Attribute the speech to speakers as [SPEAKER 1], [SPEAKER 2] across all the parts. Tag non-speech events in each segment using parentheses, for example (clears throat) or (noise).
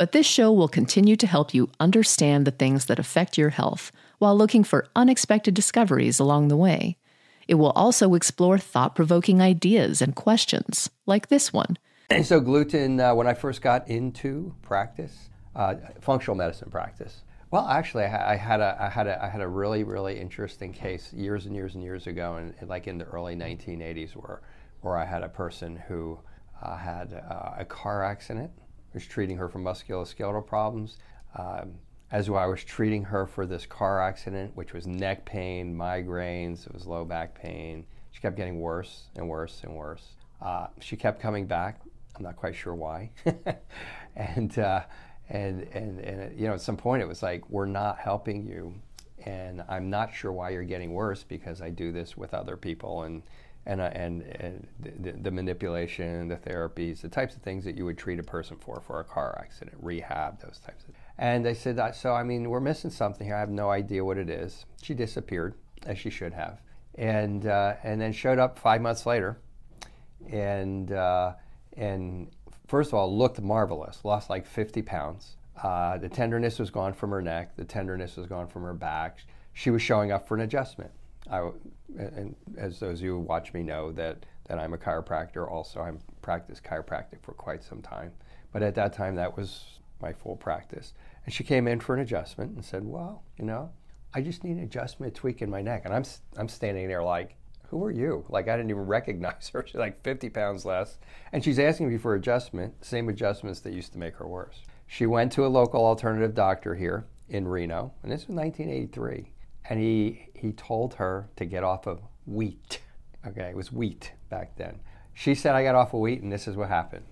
[SPEAKER 1] But this show will continue to help you understand the things that affect your health while looking for unexpected discoveries along the way. It will also explore thought provoking ideas and questions, like this one.
[SPEAKER 2] And so, gluten, uh, when I first got into practice, uh, functional medicine practice, well, actually, I, had a, I had a, I had a really, really interesting case years and years and years ago, and like in the early 1980s, where, where I had a person who uh, had uh, a car accident was treating her for musculoskeletal problems. Um, as I was treating her for this car accident, which was neck pain, migraines, it was low back pain. She kept getting worse and worse and worse. Uh, she kept coming back. I'm not quite sure why. (laughs) and, uh, and, and, and, you know, at some point it was like, we're not helping you. And I'm not sure why you're getting worse because I do this with other people. And, and, uh, and, and the, the, manipulation, the therapies, the types of things that you would treat a person for, for a car accident, rehab, those types of And they said, so I mean, we're missing something here. I have no idea what it is. She disappeared, as she should have. And, uh, and then showed up five months later. And, uh, and first of all, looked marvelous, lost like 50 pounds. Uh, the tenderness was gone from her neck, the tenderness was gone from her back. She was showing up for an adjustment. I, and as those of you who watch me know that, that I'm a chiropractor also. I've practiced chiropractic for quite some time. But at that time, that was my full practice. And she came in for an adjustment and said, well, you know, I just need an adjustment, tweak in my neck. And I'm, I'm standing there like, who are you? Like, I didn't even recognize her. (laughs) She's like 50 pounds less. And she's asking me for adjustment, same adjustments that used to make her worse. She went to a local alternative doctor here in Reno, and this was 1983 and he he told her to get off of wheat. Okay, it was wheat back then. She said I got off of wheat, and this is what happened.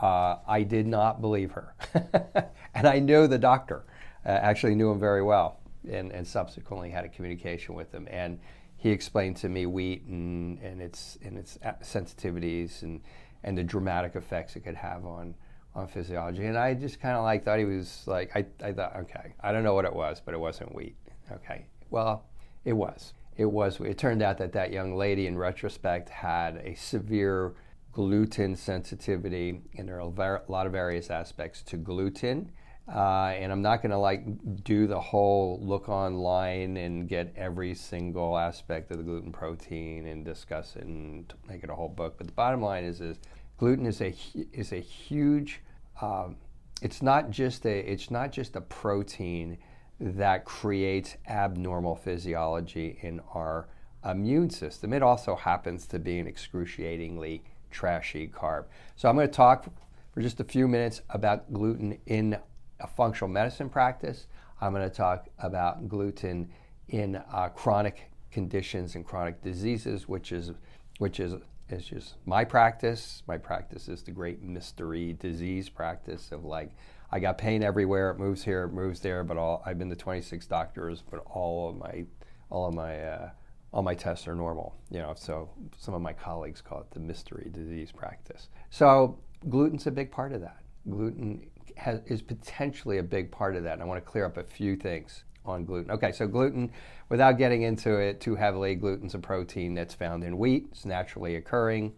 [SPEAKER 2] Uh, I did not believe her, (laughs) and I knew the doctor. Uh, actually knew him very well, and, and subsequently had a communication with him. And he explained to me wheat and, and its and its sensitivities and and the dramatic effects it could have on on physiology. And I just kind of like thought he was like I, I thought okay I don't know what it was, but it wasn't wheat. Okay, well, it was. It was. It turned out that that young lady, in retrospect, had a severe gluten sensitivity, and there are a lot of various aspects to gluten. Uh, and I'm not going to like do the whole look online and get every single aspect of the gluten protein and discuss it and make it a whole book. But the bottom line is, is gluten is a is a huge. Um, it's not just a it's not just a protein that creates abnormal physiology in our immune system. It also happens to be an excruciatingly trashy carb. So I'm going to talk for just a few minutes about gluten in a functional medicine practice. I'm going to talk about gluten in uh, chronic conditions and chronic diseases, which is which is is just my practice. My practice is the great mystery disease practice of like I got pain everywhere. It moves here, it moves there. But all I've been to 26 doctors, but all of my all of my uh, all my tests are normal. You know, so some of my colleagues call it the mystery disease practice. So gluten's a big part of that. Gluten has, is potentially a big part of that. And I want to clear up a few things on gluten. Okay, so gluten, without getting into it too heavily, gluten's a protein that's found in wheat. It's naturally occurring.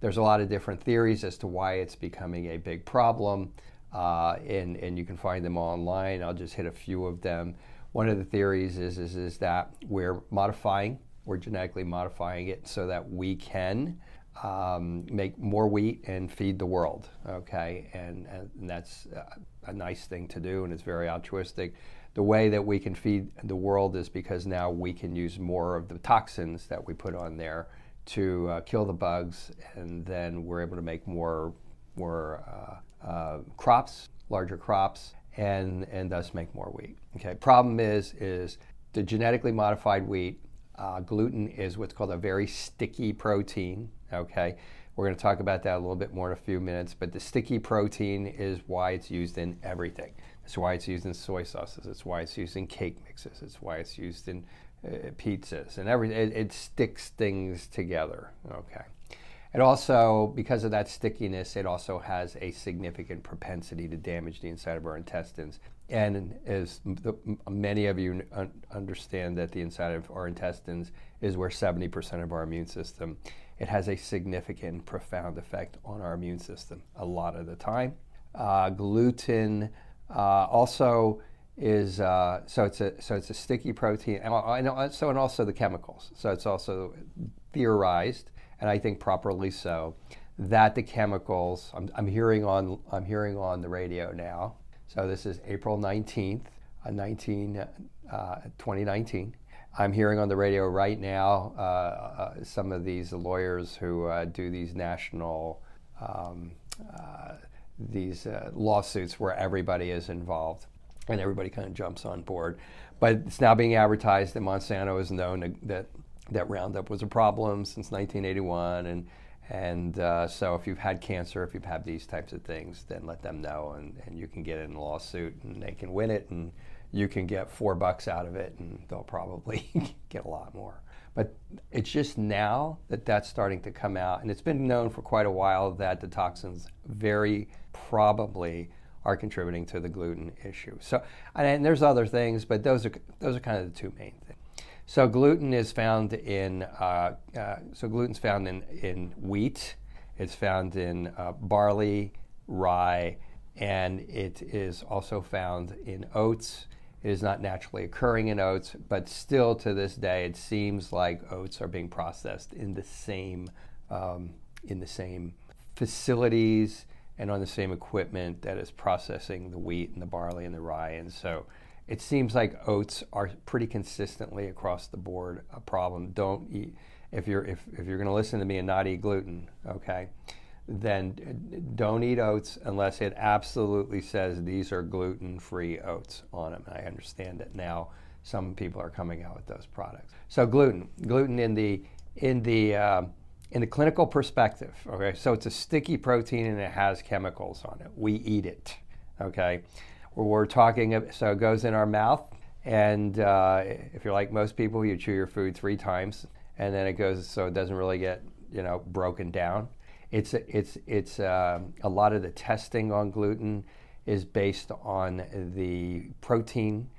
[SPEAKER 2] There's a lot of different theories as to why it's becoming a big problem uh, and, and you can find them online. I'll just hit a few of them. One of the theories is, is, is that we're modifying, we're genetically modifying it so that we can um, make more wheat and feed the world, okay? And, and that's a nice thing to do, and it's very altruistic. The way that we can feed the world is because now we can use more of the toxins that we put on there to uh, kill the bugs, and then we're able to make more, more uh, uh, crops, larger crops, and, and thus make more wheat. Okay. Problem is, is the genetically modified wheat, uh, gluten is what's called a very sticky protein. Okay. We're going to talk about that a little bit more in a few minutes, but the sticky protein is why it's used in everything. It's why it's used in soy sauces. It's why it's used in cake mixes. It's why it's used in uh, pizzas and everything. It, it sticks things together. Okay. It also, because of that stickiness, it also has a significant propensity to damage the inside of our intestines. And as the, many of you un- understand, that the inside of our intestines is where 70% of our immune system. It has a significant, profound effect on our immune system a lot of the time. Uh, gluten uh, also is uh, so it's a so it's a sticky protein, and, and so and also the chemicals. So it's also theorized, and I think properly so, that the chemicals. I'm, I'm hearing on I'm hearing on the radio now. So this is April 19th, uh, 19, uh, 2019. I'm hearing on the radio right now uh, uh, some of these lawyers who uh, do these national um, uh, these uh, lawsuits where everybody is involved and everybody kind of jumps on board. But it's now being advertised that Monsanto is known that that Roundup was a problem since 1981, and and uh, so if you've had cancer, if you've had these types of things, then let them know, and, and you can get in a lawsuit, and they can win it, and you can get four bucks out of it, and they'll probably (laughs) get a lot more. But it's just now that that's starting to come out, and it's been known for quite a while that the toxins very probably are contributing to the gluten issue. So, and there's other things, but those are those are kind of the two main things. So gluten is found in uh, uh, so gluten's found in in wheat. It's found in uh, barley, rye, and it is also found in oats. It is not naturally occurring in oats, but still to this day, it seems like oats are being processed in the same um, in the same facilities and on the same equipment that is processing the wheat and the barley and the rye. And so it seems like oats are pretty consistently across the board a problem. Don't eat if you're if, if you're going to listen to me and not eat gluten, okay? Then don't eat oats unless it absolutely says these are gluten-free oats on them. I understand that now some people are coming out with those products. So gluten, gluten in the in the um, in the clinical perspective, okay, so it's a sticky protein and it has chemicals on it. We eat it, okay. We're talking, so it goes in our mouth, and uh, if you're like most people, you chew your food three times, and then it goes so it doesn't really get you know broken down. It's it's it's uh, a lot of the testing on gluten is based on the protein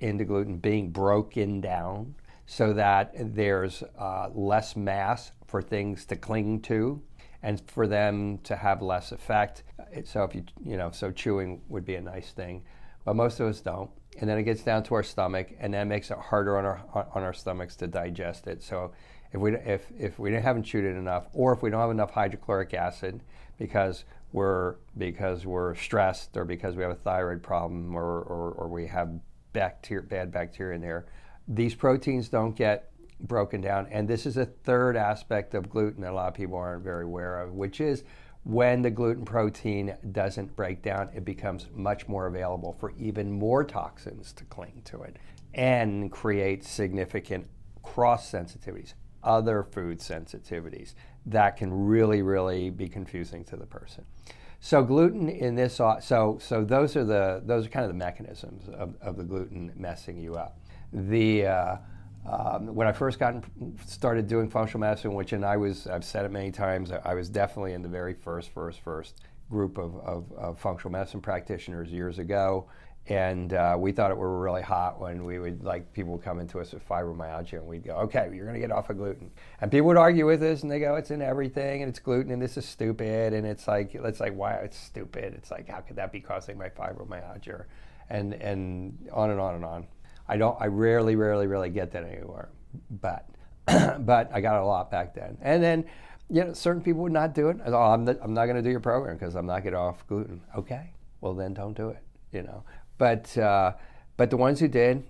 [SPEAKER 2] in the gluten being broken down so that there's uh, less mass for things to cling to and for them to have less effect. So if you you know, so chewing would be a nice thing, but most of us don't. And then it gets down to our stomach, and that makes it harder on our on our stomachs to digest it. So if we if if we haven't chewed it enough, or if we don't have enough hydrochloric acid because we're because we're stressed, or because we have a thyroid problem, or or, or we have bacteria, bad bacteria in there, these proteins don't get broken down. And this is a third aspect of gluten that a lot of people aren't very aware of, which is when the gluten protein doesn't break down, it becomes much more available for even more toxins to cling to it and create significant cross sensitivities, other food sensitivities that can really, really be confusing to the person. So gluten in this, so so those are the those are kind of the mechanisms of, of the gluten messing you up. The uh, um, when I first got started doing functional medicine, which and I was, I've said it many times, I was definitely in the very first, first, first group of, of, of functional medicine practitioners years ago. And uh, we thought it were really hot when we would, like, people would come into us with fibromyalgia and we'd go, okay, you're going to get off of gluten. And people would argue with us and they go, it's in everything and it's gluten and this is stupid. And it's like, it's like, why? It's stupid. It's like, how could that be causing my fibromyalgia? And, and on and on and on. I don't. I rarely, rarely, rarely get that anymore. But, (clears throat) but I got a lot back then. And then, you know, certain people would not do it. Oh, I'm, the, I'm not going to do your program because I'm not getting off gluten. Okay, well then don't do it. You know. But uh, but the ones who did,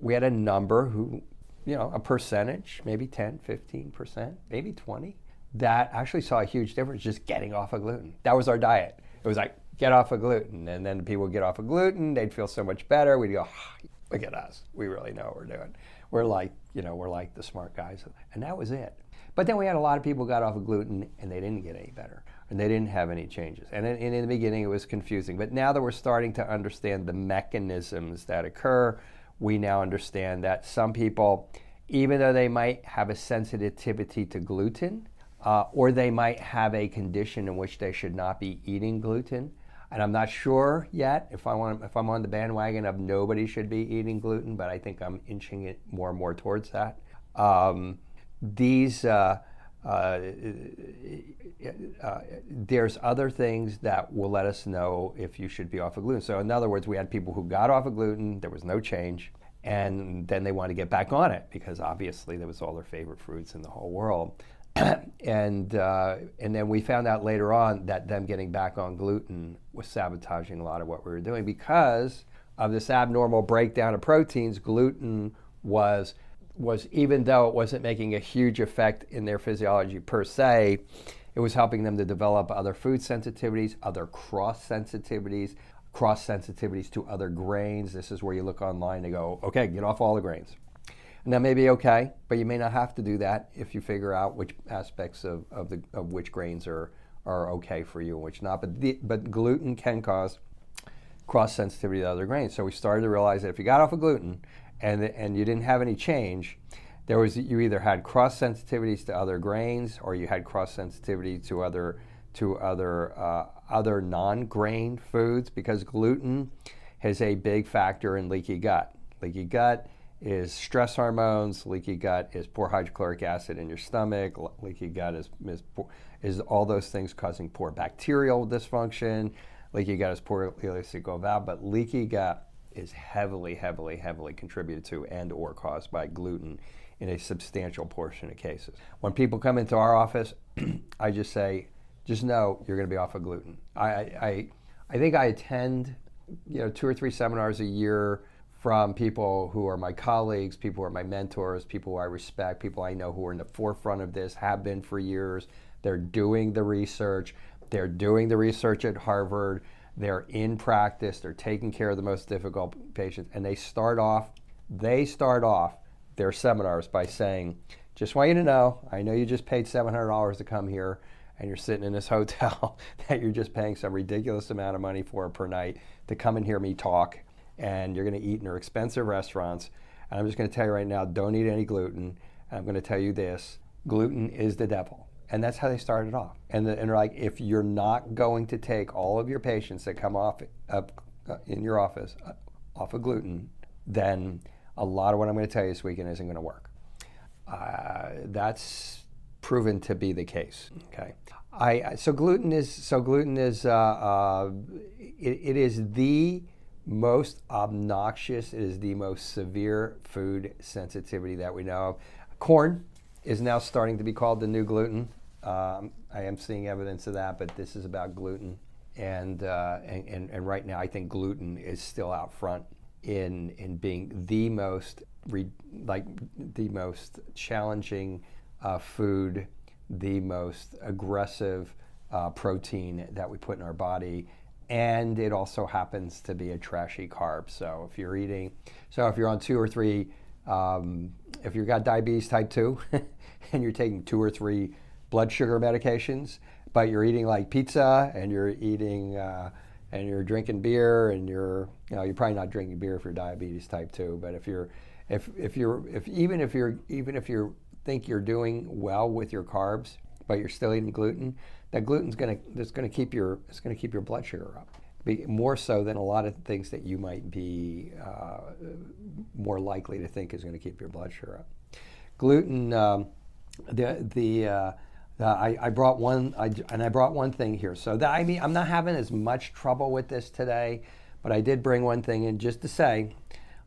[SPEAKER 2] we had a number who, you know, a percentage, maybe 10, 15 percent, maybe 20, that actually saw a huge difference just getting off of gluten. That was our diet. It was like get off of gluten, and then people would get off of gluten. They'd feel so much better. We'd go, look at us. We really know what we're doing. We're like, you know, we're like the smart guys. And that was it. But then we had a lot of people got off of gluten and they didn't get any better and they didn't have any changes. And in, in, the beginning, it was confusing. But now that we're starting to understand the mechanisms that occur, we now understand that some people, even though they might have a sensitivity to gluten, uh, or they might have a condition in which they should not be eating gluten, and I'm not sure yet if I want if I'm on the bandwagon of nobody should be eating gluten, but I think I'm inching it more and more towards that. Um, these uh, uh, uh, there's other things that will let us know if you should be off of gluten. So, in other words, we had people who got off of gluten, there was no change, and then they wanted to get back on it because obviously that was all their favorite fruits in the whole world. (clears throat) and uh, and then we found out later on that them getting back on gluten was sabotaging a lot of what we were doing because of this abnormal breakdown of proteins. Gluten was was even though it wasn't making a huge effect in their physiology per se, it was helping them to develop other food sensitivities, other cross sensitivities, cross sensitivities to other grains. This is where you look online and go, okay, get off all the grains. And that may be okay, but you may not have to do that if you figure out which aspects of, of, the, of which grains are, are okay for you and which not. But, the, but gluten can cause cross sensitivity to other grains. So we started to realize that if you got off of gluten and, and you didn't have any change, there was you either had cross sensitivities to other grains or you had cross sensitivity to other to other uh, other non-grain foods because gluten has a big factor in leaky gut. Leaky gut is stress hormones. Leaky gut is poor hydrochloric acid in your stomach. Leaky gut is, is, is all those things causing poor bacterial dysfunction. Leaky gut is poor ileocecal valve, but leaky gut is heavily, heavily, heavily contributed to and or caused by gluten in a substantial portion of cases. When people come into our office, (clears throat) I just say, just know you're going to be off of gluten. I, I, I think I attend, you know, two or three seminars a year from people who are my colleagues, people who are my mentors, people who I respect, people I know who are in the forefront of this, have been for years. They're doing the research. They're doing the research at Harvard. They're in practice. They're taking care of the most difficult patients. And they start off, they start off their seminars by saying, just want you to know, I know you just paid $700 to come here and you're sitting in this (laughs) hotel that you're just paying some ridiculous amount of money for per night to come and hear me talk and you're going to eat in our expensive restaurants. And I'm just going to tell you right now don't eat any gluten. And I'm going to tell you this gluten is the devil. And that's how they started off. And, the, and they're like, if you're not going to take all of your patients that come off up uh, in your office uh, off of gluten, then a lot of what I'm going to tell you this weekend isn't going to work. Uh, that's proven to be the case. Okay. I, so gluten is so gluten is uh, uh, it, it is the most obnoxious, it is the most severe food sensitivity that we know of. Corn is now starting to be called the new gluten. Um, I am seeing evidence of that, but this is about gluten. And, uh, and, and, and, right now, I think gluten is still out front in, in being the most, re, like, the most challenging uh, food, the most aggressive uh, protein that we put in our body and it also happens to be a trashy carb. So if you're eating, so if you're on two or three, um, if you've got diabetes type two, (laughs) and you're taking two or three blood sugar medications, but you're eating like pizza and you're eating uh, and you're drinking beer and you're you know you're probably not drinking beer if you're diabetes type two, but if you're if if you're if even if you're even if you think you're doing well with your carbs, but you're still eating gluten, that gluten's going to that's going to keep your it's going to keep your blood sugar up. Be more so than a lot of things that you might be uh, more likely to think is going to keep your blood sugar up. Gluten, um, the the uh, uh, I, I, brought one, I, and I brought one thing here. So that, I mean, I'm not having as much trouble with this today, but I did bring one thing in just to say,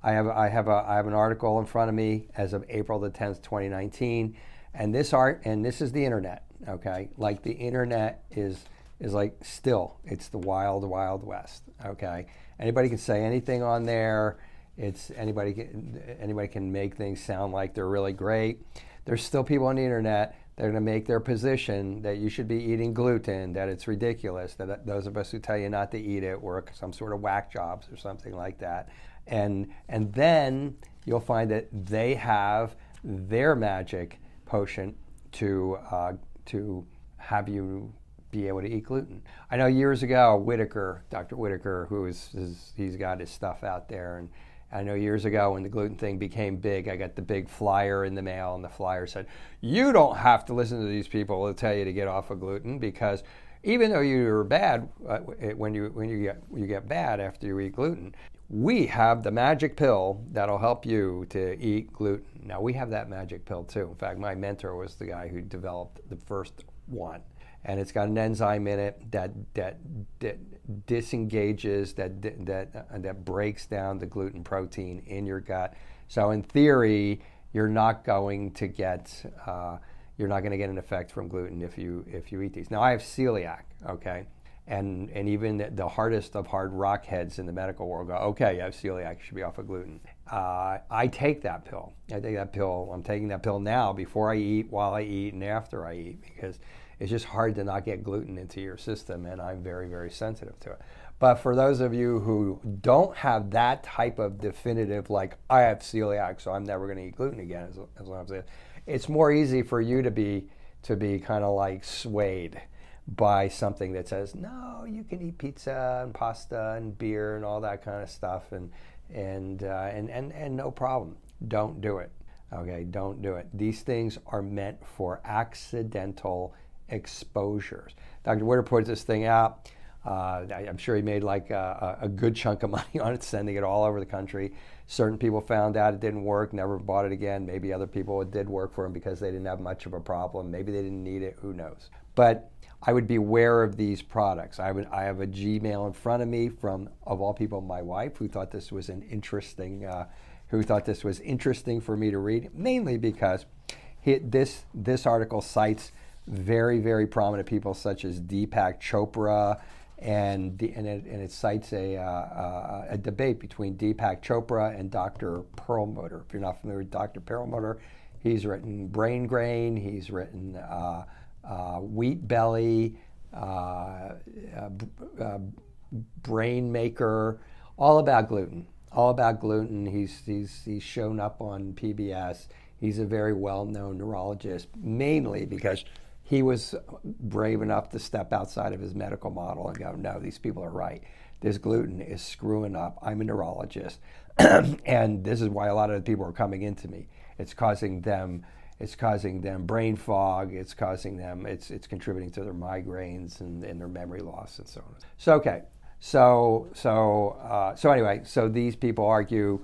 [SPEAKER 2] I have, I have, a, I have an article in front of me as of April the 10th, 2019, and this art, and this is the internet okay? Like the internet is is like still it's the wild wild west okay? Anybody can say anything on there. It's anybody can, anybody can make things sound like they're really great. There's still people on the internet that are going to make their position that you should be eating gluten that it's ridiculous that those of us who tell you not to eat it work some sort of whack jobs or something like that. And and then you'll find that they have their magic potion to uh, to have you be able to eat gluten. I know years ago, Whitaker, Dr. Whitaker, who is, is, he's got his stuff out there, and I know years ago when the gluten thing became big, I got the big flyer in the mail, and the flyer said, "You don't have to listen to these people who tell you to get off of gluten because." Even though you're bad uh, when you when you get you get bad after you eat gluten, we have the magic pill that'll help you to eat gluten. Now, we have that magic pill too. In fact, my mentor was the guy who developed the first one. And it's got an enzyme in it that, that, that disengages, that, that, uh, that breaks down the gluten protein in your gut. So, in theory, you're not going to get uh, you're not going to get an effect from gluten if you if you eat these. Now I have celiac, okay, and and even the hardest of hard rock heads in the medical world go, okay, I have celiac, should be off of gluten. Uh, I take that pill. I take that pill. I'm taking that pill now before I eat, while I eat, and after I eat because it's just hard to not get gluten into your system, and I'm very very sensitive to it. But for those of you who don't have that type of definitive, like I have celiac, so I'm never going to eat gluten again, as, as long as it, it's more easy for you to be to be kind of like swayed by something that says no, you can eat pizza and pasta and beer and all that kind of stuff, and and uh, and, and and no problem. Don't do it. Okay, don't do it. These things are meant for accidental exposures. Dr. Witter puts this thing out. Uh, I, am sure he made like a, a, good chunk of (laughs) money on it, sending it all over the country. Certain people found out it didn't work, never bought it again. Maybe other people it did work for them because they didn't have much of a problem. Maybe they didn't need it. Who knows? But I would be aware of these products. I, would, I have a Gmail in front of me from, of all people, my wife, who thought this was an interesting, uh, who thought this was interesting for me to read, mainly because he, this this article cites very very prominent people such as Deepak Chopra and, and, it, and it cites a, uh, uh, a debate between Deepak Chopra and Dr. Perlmutter. If you're not familiar with Dr. Perlmutter, he's written Brain Grain, he's written uh, uh Wheat Belly, uh, uh, Brain Maker, all about gluten. All about gluten. He's, he's, he's shown up on PBS. He's a very well known neurologist, mainly because he was brave enough to step outside of his medical model and go, no, these people are right. This gluten is screwing up. I'm a neurologist. (clears throat) and this is why a lot of the people are coming into me. It's causing them it's causing them brain fog, it's causing them, it's, it's contributing to their migraines and, and their memory loss and so on. So, okay. So, so, uh, so anyway, so these people argue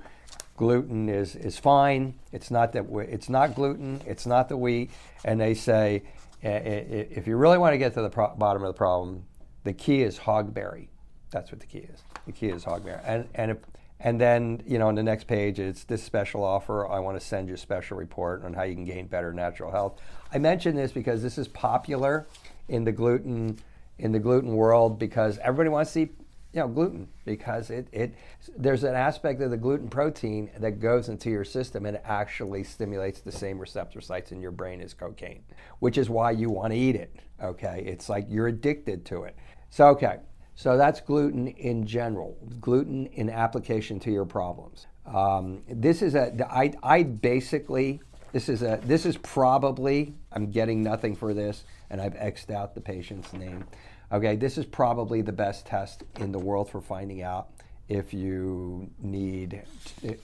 [SPEAKER 2] gluten is, is fine. It's not that it's not gluten. It's not the wheat. And they say if you really want to get to the pro- bottom of the problem, the key is hogberry. That's what the key is. The key is hogberry. And and if, and then you know on the next page it's this special offer. I want to send you a special report on how you can gain better natural health. I mention this because this is popular in the gluten in the gluten world because everybody wants to eat you know, gluten because it, it there's an aspect of the gluten protein that goes into your system and actually stimulates the same receptor sites in your brain as cocaine, which is why you want to eat it. Okay, it's like you're addicted to it. So okay, so that's gluten in general. Gluten in application to your problems. Um, this is a I I basically this is a this is probably I'm getting nothing for this and I've xed out the patient's name. Okay, this is probably the best test in the world for finding out if you need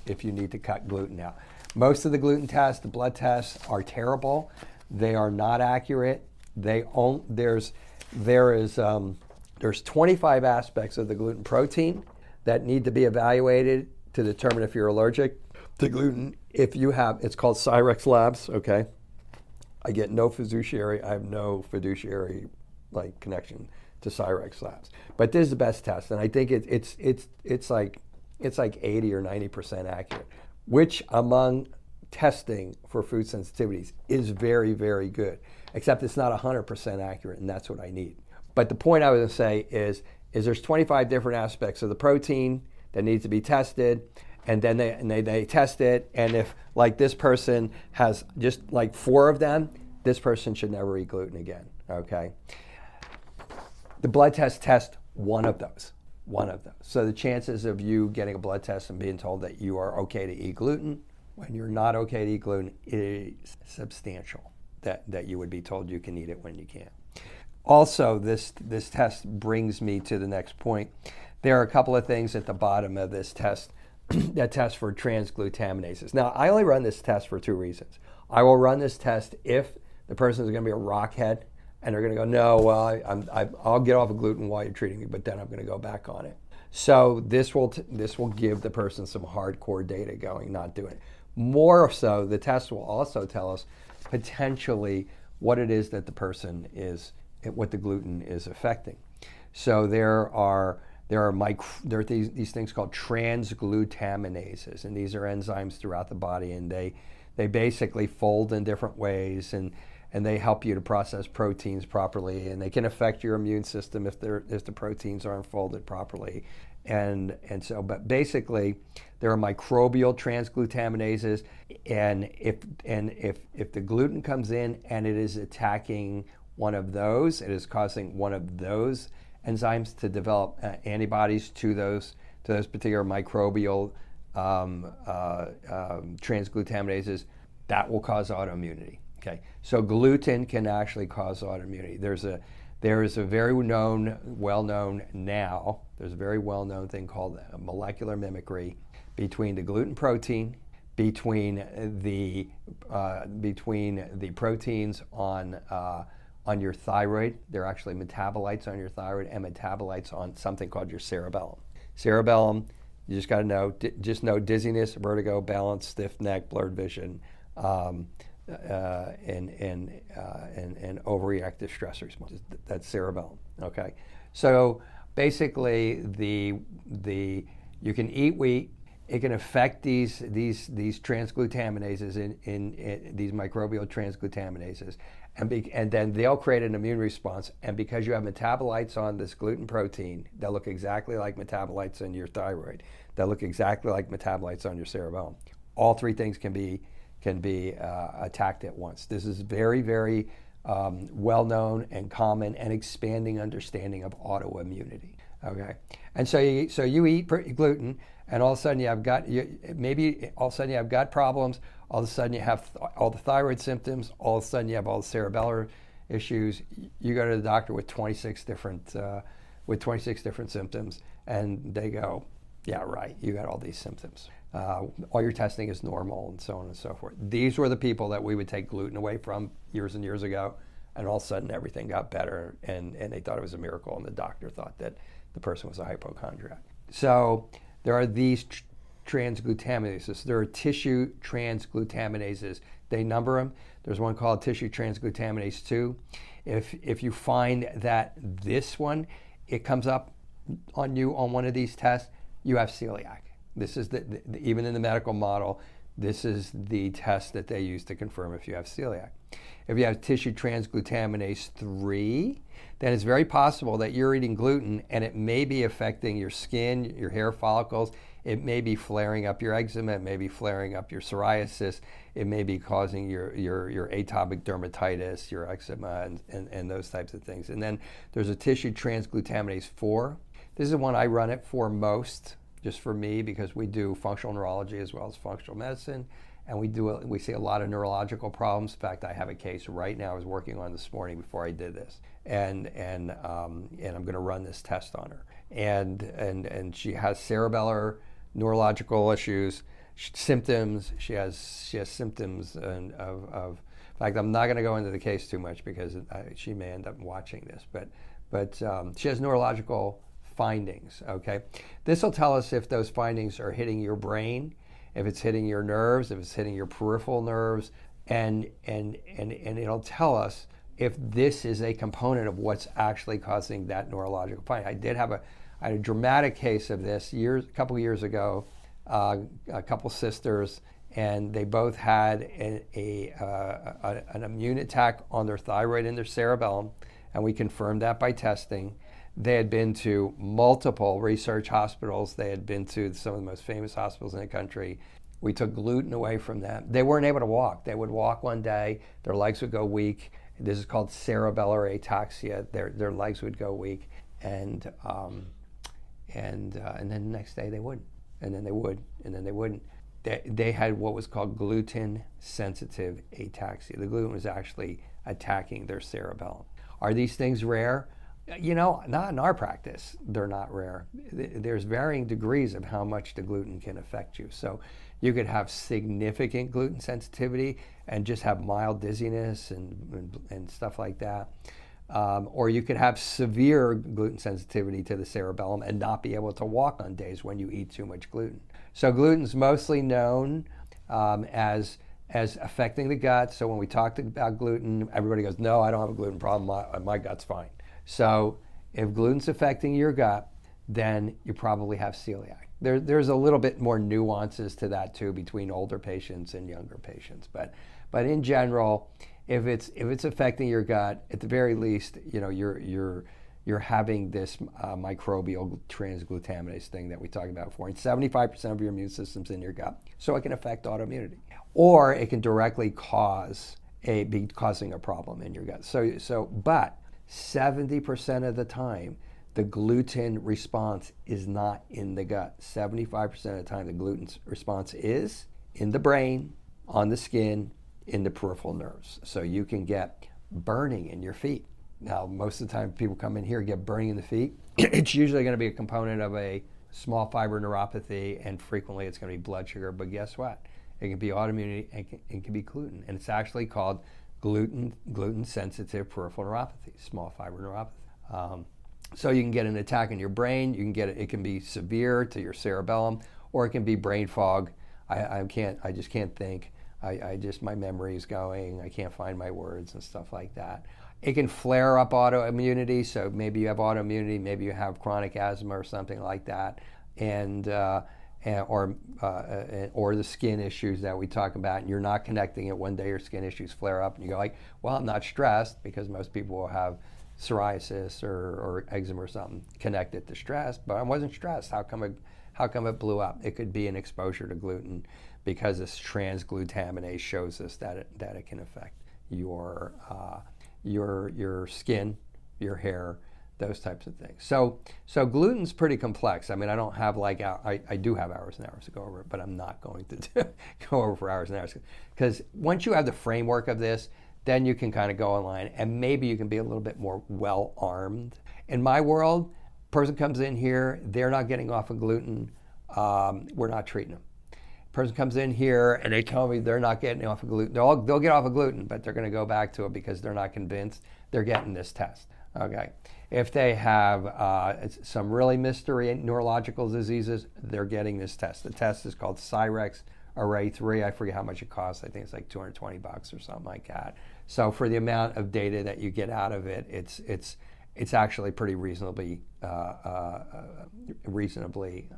[SPEAKER 2] if you need to cut gluten out. Most of the gluten tests, the blood tests, are terrible. They are not accurate. They own, there's there is um, there's 25 aspects of the gluten protein that need to be evaluated to determine if you're allergic to gluten. If you have, it's called Cyrex Labs. Okay, I get no fiduciary. I have no fiduciary like connection to Cyrex Labs. But this is the best test, and I think it, it's it's it's like it's like 80 or 90 percent accurate, which among testing for food sensitivities is very very good. Except it's not 100 percent accurate, and that's what I need. But the point I was going to say is is there's 25 different aspects of the protein that needs to be tested and then they, and they, they test it and if like this person has just like four of them this person should never eat gluten again okay the blood test test one of those. One of those. So the chances of you getting a blood test and being told that you are okay to eat gluten when you're not okay to eat gluten is substantial. That, that you would be told you can eat it when you can't. Also, this, this test brings me to the next point. There are a couple of things at the bottom of this test (clears throat) that test for transglutaminases. Now, I only run this test for two reasons. I will run this test if the person is going to be a rockhead and they're going to go, no, well, I, will get off of gluten while you're treating me, but then I'm going to go back on it. So this will this will give the person some hardcore data going, not doing it. More so, the test will also tell us potentially what it is that the person is, what the gluten is affecting. So there are there are micro, there are these, these things called transglutaminases, and these are enzymes throughout the body, and they they basically fold in different ways, and and they help you to process proteins properly, and they can affect your immune system if they're if the proteins aren't folded properly, and and so but basically there are microbial transglutaminases, and if and if if the gluten comes in and it is attacking one of those, it is causing one of those enzymes to develop uh, antibodies to those to those particular microbial um, uh, um, transglutaminases. That will cause autoimmunity. Okay, so gluten can actually cause autoimmunity. There's a there is a very known, well known now. There's a very well known thing called molecular mimicry between the gluten protein, between the uh, between the proteins on uh, on your thyroid. They're actually metabolites on your thyroid and metabolites on something called your cerebellum. Cerebellum, you just got to know, just know dizziness, vertigo, balance, stiff neck, blurred vision, um, uh, and and, uh, and and overreactive stress response. That's cerebellum. Okay, so basically the the you can eat wheat it can affect these these these transglutaminases in, in, in these microbial transglutaminases and, be, and then they'll create an immune response. And because you have metabolites on this gluten protein that look exactly like metabolites in your thyroid that look exactly like metabolites on your cerebellum all three things can be can be uh, attacked at once. This is very very um, well known and common and expanding understanding of autoimmunity okay? And so you, so you eat gluten and all of a sudden you have gut, you, maybe all of a sudden you have gut problems, all of a sudden you have th- all the thyroid symptoms, all of a sudden you have all the cerebellar issues. You go to the doctor with 26 different, uh, with 26 different symptoms, and they go, yeah, right, you got all these symptoms. Uh, all your testing is normal, and so on and so forth. These were the people that we would take gluten away from years and years ago, and all of a sudden everything got better, and, and they thought it was a miracle, and the doctor thought that the person was a hypochondriac. So there are these tr- transglutaminases. There are tissue transglutaminases. They number them. There's one called tissue transglutaminase 2. If, if you find that this one, it comes up on you on one of these tests, you have celiac. This is the, the, even in the medical model, this is the test that they use to confirm if you have celiac. If you have tissue transglutaminase 3, then it's very possible that you're eating gluten and it may be affecting your skin, your hair follicles. It may be flaring up your eczema, it may be flaring up your psoriasis, it may be causing your, your, your atopic dermatitis, your eczema, and, and, and those types of things. And then there's a tissue transglutaminase 4. This is one I run it for most, just for me, because we do functional neurology as well as functional medicine and we do we see a lot of neurological problems. In fact, I have a case right now I was working on this morning before I did this, and and um, and I'm going to run this test on her, and and and she has cerebellar neurological issues, symptoms. She has she has symptoms and of, of in fact, I'm not going to go into the case too much because I, she may end up watching this, but but um, she has neurological findings. Okay, this will tell us if those findings are hitting your brain if it's hitting your nerves, if it's hitting your peripheral nerves, and and and and it'll tell us if this is a component of what's actually causing that neurological finding. I did have a, I had a dramatic case of this years, a couple years ago. Uh, a couple sisters, and they both had a, a, uh, a, an immune attack on their thyroid and their cerebellum, and we confirmed that by testing. They had been to multiple research hospitals. They had been to some of the most famous hospitals in the country. We took gluten away from them. They weren't able to walk. They would walk one day, their legs would go weak. This is called cerebellar ataxia. Their, their legs would go weak, and um, and uh, and then the next day they wouldn't, and then they would, and then they wouldn't. They, they had what was called gluten sensitive ataxia. The gluten was actually attacking their cerebellum. Are these things rare? You know, not in our practice, they're not rare. There's varying degrees of how much the gluten can affect you. So you could have significant gluten sensitivity and just have mild dizziness and, and, and stuff like that. Um, or you could have severe gluten sensitivity to the cerebellum and not be able to walk on days when you eat too much gluten. So gluten's mostly known um, as as affecting the gut. So when we talk about gluten, everybody goes, "No, I don't have a gluten problem. My, my gut's fine." So if gluten's affecting your gut, then you probably have celiac. There, there's a little bit more nuances to that too between older patients and younger patients, but but in general, if it's if it's affecting your gut, at the very least, you know you're you're you're having this uh, microbial transglutaminase thing that we talked about before, and 75% of your immune system's in your gut, so it can affect autoimmunity, or it can directly cause a be causing a problem in your gut. So so, but 70% of the time, the gluten response is not in the gut. 75% of the time, the gluten response is in the brain, on the skin, in the peripheral nerves. So you can get burning in your feet. Now, most of the time, people come in here get burning in the feet. (clears throat) it's usually going to be a component of a small fiber neuropathy, and frequently it's going to be blood sugar. But guess what? It can be autoimmunity and it can, it can be gluten. And it's actually called gluten gluten sensitive peripheral neuropathy, small fiber neuropathy. Um, so you can get an attack in your brain. You can get it. It can be severe to your cerebellum, or it can be brain fog. I, I can't. I just can't think. I, I just my memory is going. I can't find my words and stuff like that. It can flare up autoimmunity. So maybe you have autoimmunity. Maybe you have chronic asthma or something like that, and. Uh, and, or uh, or the skin issues that we talk about, and you're not connecting it. One day your skin issues flare up, and you go like, "Well, I'm not stressed," because most people will have psoriasis or, or eczema or something connected to stress, but I wasn't stressed. How come it, how come it blew up? It could be an exposure to gluten because this transglutaminase shows us that it, that it can affect your, uh, your, your skin, your hair, those types of things. So, so gluten's pretty complex. I mean, I don't have like, I, I do have hours and hours to go over it, but I'm not going to (laughs) do, go over for hours and hours. Because once you have the framework of this, then you can kind of go online and maybe you can be a little bit more well armed. In my world, person comes in here, they're not getting off of gluten, um, we're not treating them. Person comes in here and they tell me they're not getting off of gluten. They'll, they'll get off of gluten, but they're going to go back to it because they're not convinced. They're getting this test. Okay. If they have uh, some really mystery neurological diseases, they're getting this test. The test is called Cyrex Array 3. I forget how much it costs. I think it's like 220 bucks or something like that. So for the amount of data that you get out of it, it's it's it's actually pretty reasonably uh, uh, reasonably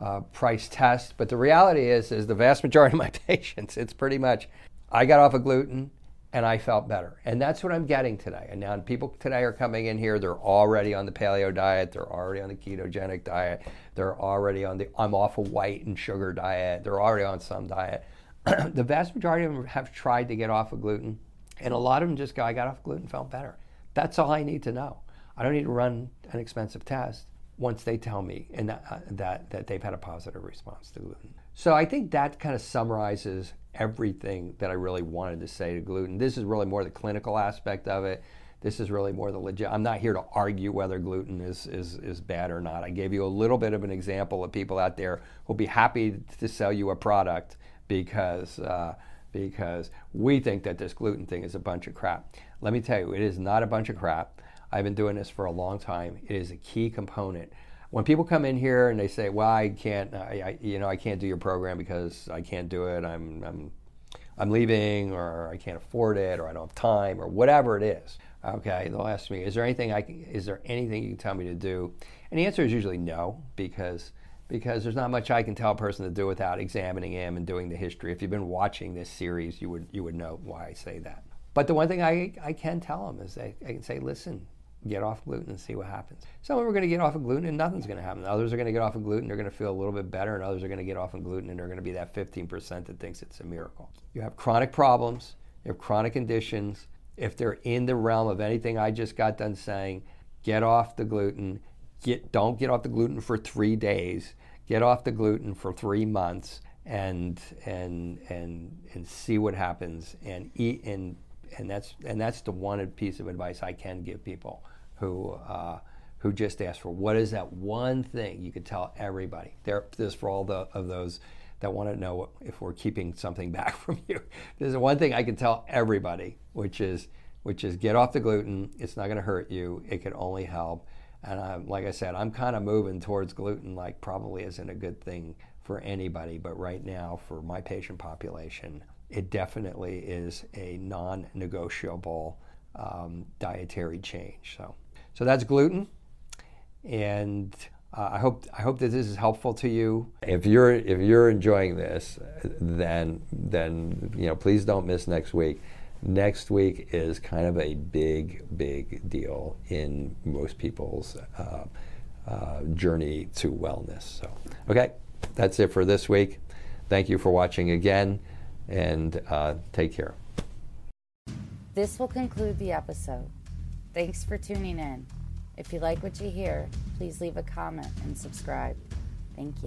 [SPEAKER 2] uh, price test. But the reality is, is the vast majority of my (laughs) patients, it's pretty much I got off of gluten and I felt better. And that's what I'm getting today. And now people today are coming in here, they're already on the paleo diet, they're already on the ketogenic diet, they're already on the I'm off of white and sugar diet, they're already on some diet. (clears throat) the vast majority of them have tried to get off of gluten and a lot of them just go, I got off gluten, felt better. That's all I need to know. I don't need to run an expensive test once they tell me and that, uh, that, that they've had a positive response to gluten. So I think that kind of summarizes everything that I really wanted to say to gluten. This is really more the clinical aspect of it. This is really more the legit. I'm not here to argue whether gluten is, is, is bad or not. I gave you a little bit of an example of people out there who'll be happy to sell you a product because uh, because we think that this gluten thing is a bunch of crap. Let me tell you, it is not a bunch of crap. I've been doing this for a long time. It is a key component. When people come in here and they say, "Well, I can't, I, I, you know, I can't do your program because I can't do it. I'm, I'm, I'm leaving, or I can't afford it, or I don't have time, or whatever it is." Okay, they'll ask me, "Is there anything I can, is there anything you can tell me to do?" And the answer is usually no, because because there's not much I can tell a person to do without examining him and doing the history. If you've been watching this series, you would you would know why I say that. But the one thing I, I can tell them is I, I can say, listen, get off gluten and see what happens. Some of them are going to get off of gluten and nothing's going to happen. Others are going to get off of gluten, they're going to feel a little bit better, and others are going to get off of gluten and they're going to be that 15% that thinks it's a miracle. You have chronic problems, you have chronic conditions. If they're in the realm of anything I just got done saying, get off the gluten. Get, don't get off the gluten for three days get off the gluten for three months and and and and see what happens and eat and and that's and that's the one piece of advice I can give people who uh, who just ask for what is that one thing you could tell everybody. There, this for all the, of those that want to know if we're keeping something (laughs) back from you. There's one thing I can tell everybody, which is which is get off the gluten. It's not going to hurt you. It can only help. And I'm, like I said, I'm kind of moving towards gluten, like probably isn't a good thing for anybody, but right now for my patient population, it definitely is a non-negotiable um, dietary change. So, so that's gluten, and uh, I hope I hope that this is helpful to you. If you're if you're enjoying this, then then you know please don't miss next week. Next week is kind of a big big deal in most people's uh, uh, journey to wellness. So okay, that's it for this week. Thank you for watching again, and uh, take care.
[SPEAKER 3] This will conclude the episode. Thanks for tuning in. If you like what you hear, please leave a comment and subscribe. Thank you.